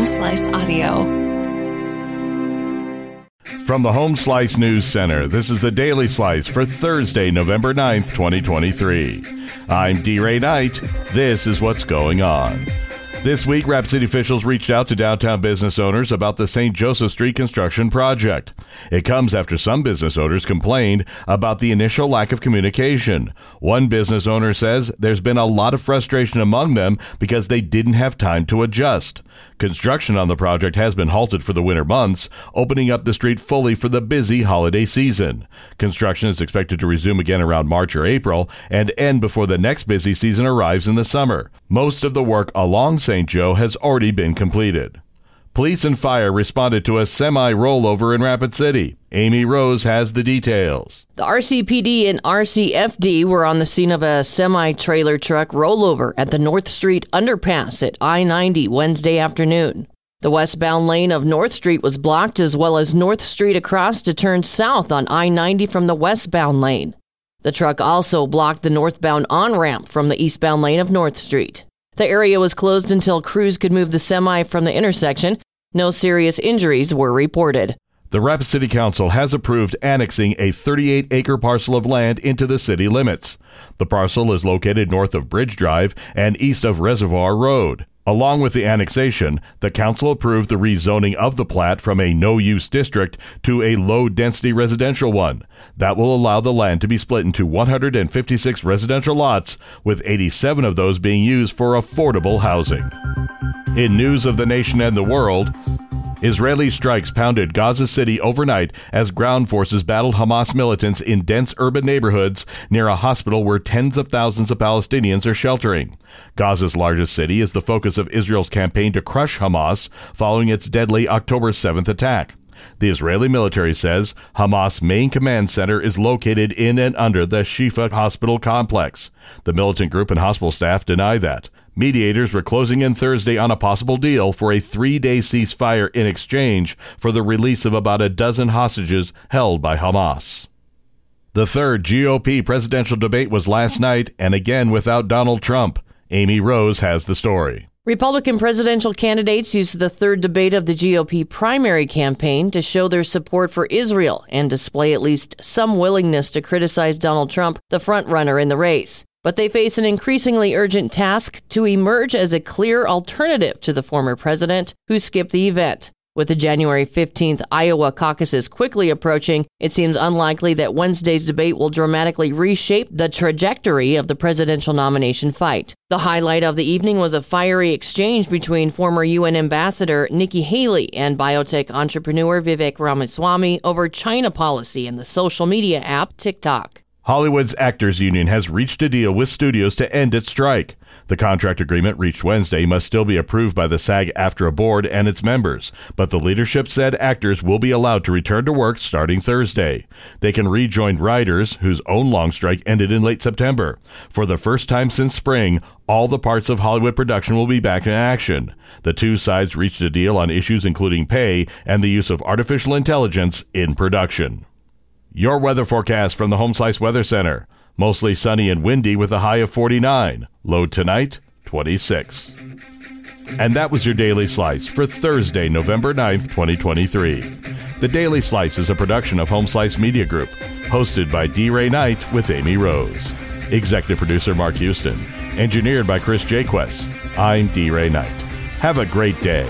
Home Slice Audio. From the Home Slice News Center, this is the Daily Slice for Thursday, November 9th, 2023. I'm D. Ray Knight. This is what's going on. This week, Rapid City officials reached out to downtown business owners about the St. Joseph Street construction project. It comes after some business owners complained about the initial lack of communication. One business owner says there's been a lot of frustration among them because they didn't have time to adjust. Construction on the project has been halted for the winter months, opening up the street fully for the busy holiday season. Construction is expected to resume again around March or April and end before the next busy season arrives in the summer. Most of the work along St. Joe has already been completed. Police and fire responded to a semi rollover in Rapid City. Amy Rose has the details. The RCPD and RCFD were on the scene of a semi trailer truck rollover at the North Street underpass at I 90 Wednesday afternoon. The westbound lane of North Street was blocked as well as North Street across to turn south on I 90 from the westbound lane. The truck also blocked the northbound on ramp from the eastbound lane of North Street. The area was closed until crews could move the semi from the intersection. No serious injuries were reported. The Rapid City Council has approved annexing a 38 acre parcel of land into the city limits. The parcel is located north of Bridge Drive and east of Reservoir Road. Along with the annexation, the council approved the rezoning of the plat from a no use district to a low density residential one. That will allow the land to be split into 156 residential lots, with 87 of those being used for affordable housing. In news of the nation and the world, Israeli strikes pounded Gaza City overnight as ground forces battled Hamas militants in dense urban neighborhoods near a hospital where tens of thousands of Palestinians are sheltering. Gaza's largest city is the focus of Israel's campaign to crush Hamas following its deadly October 7th attack. The Israeli military says Hamas' main command center is located in and under the Shifa hospital complex. The militant group and hospital staff deny that. Mediators were closing in Thursday on a possible deal for a three day ceasefire in exchange for the release of about a dozen hostages held by Hamas. The third GOP presidential debate was last night, and again without Donald Trump. Amy Rose has the story. Republican presidential candidates used the third debate of the GOP primary campaign to show their support for Israel and display at least some willingness to criticize Donald Trump, the frontrunner in the race. But they face an increasingly urgent task to emerge as a clear alternative to the former president who skipped the event. With the January 15th Iowa caucuses quickly approaching, it seems unlikely that Wednesday's debate will dramatically reshape the trajectory of the presidential nomination fight. The highlight of the evening was a fiery exchange between former UN Ambassador Nikki Haley and biotech entrepreneur Vivek Ramaswamy over China policy and the social media app TikTok. Hollywood's Actors Union has reached a deal with studios to end its strike. The contract agreement reached Wednesday must still be approved by the SAG AFTRA board and its members, but the leadership said actors will be allowed to return to work starting Thursday. They can rejoin writers, whose own long strike ended in late September. For the first time since spring, all the parts of Hollywood production will be back in action. The two sides reached a deal on issues including pay and the use of artificial intelligence in production. Your weather forecast from the Home Slice Weather Center. Mostly sunny and windy with a high of 49. Low tonight, 26. And that was your Daily Slice for Thursday, November 9th, 2023. The Daily Slice is a production of Home Slice Media Group, hosted by D. Ray Knight with Amy Rose. Executive producer Mark Houston. Engineered by Chris Jaquess. I'm D. Ray Knight. Have a great day.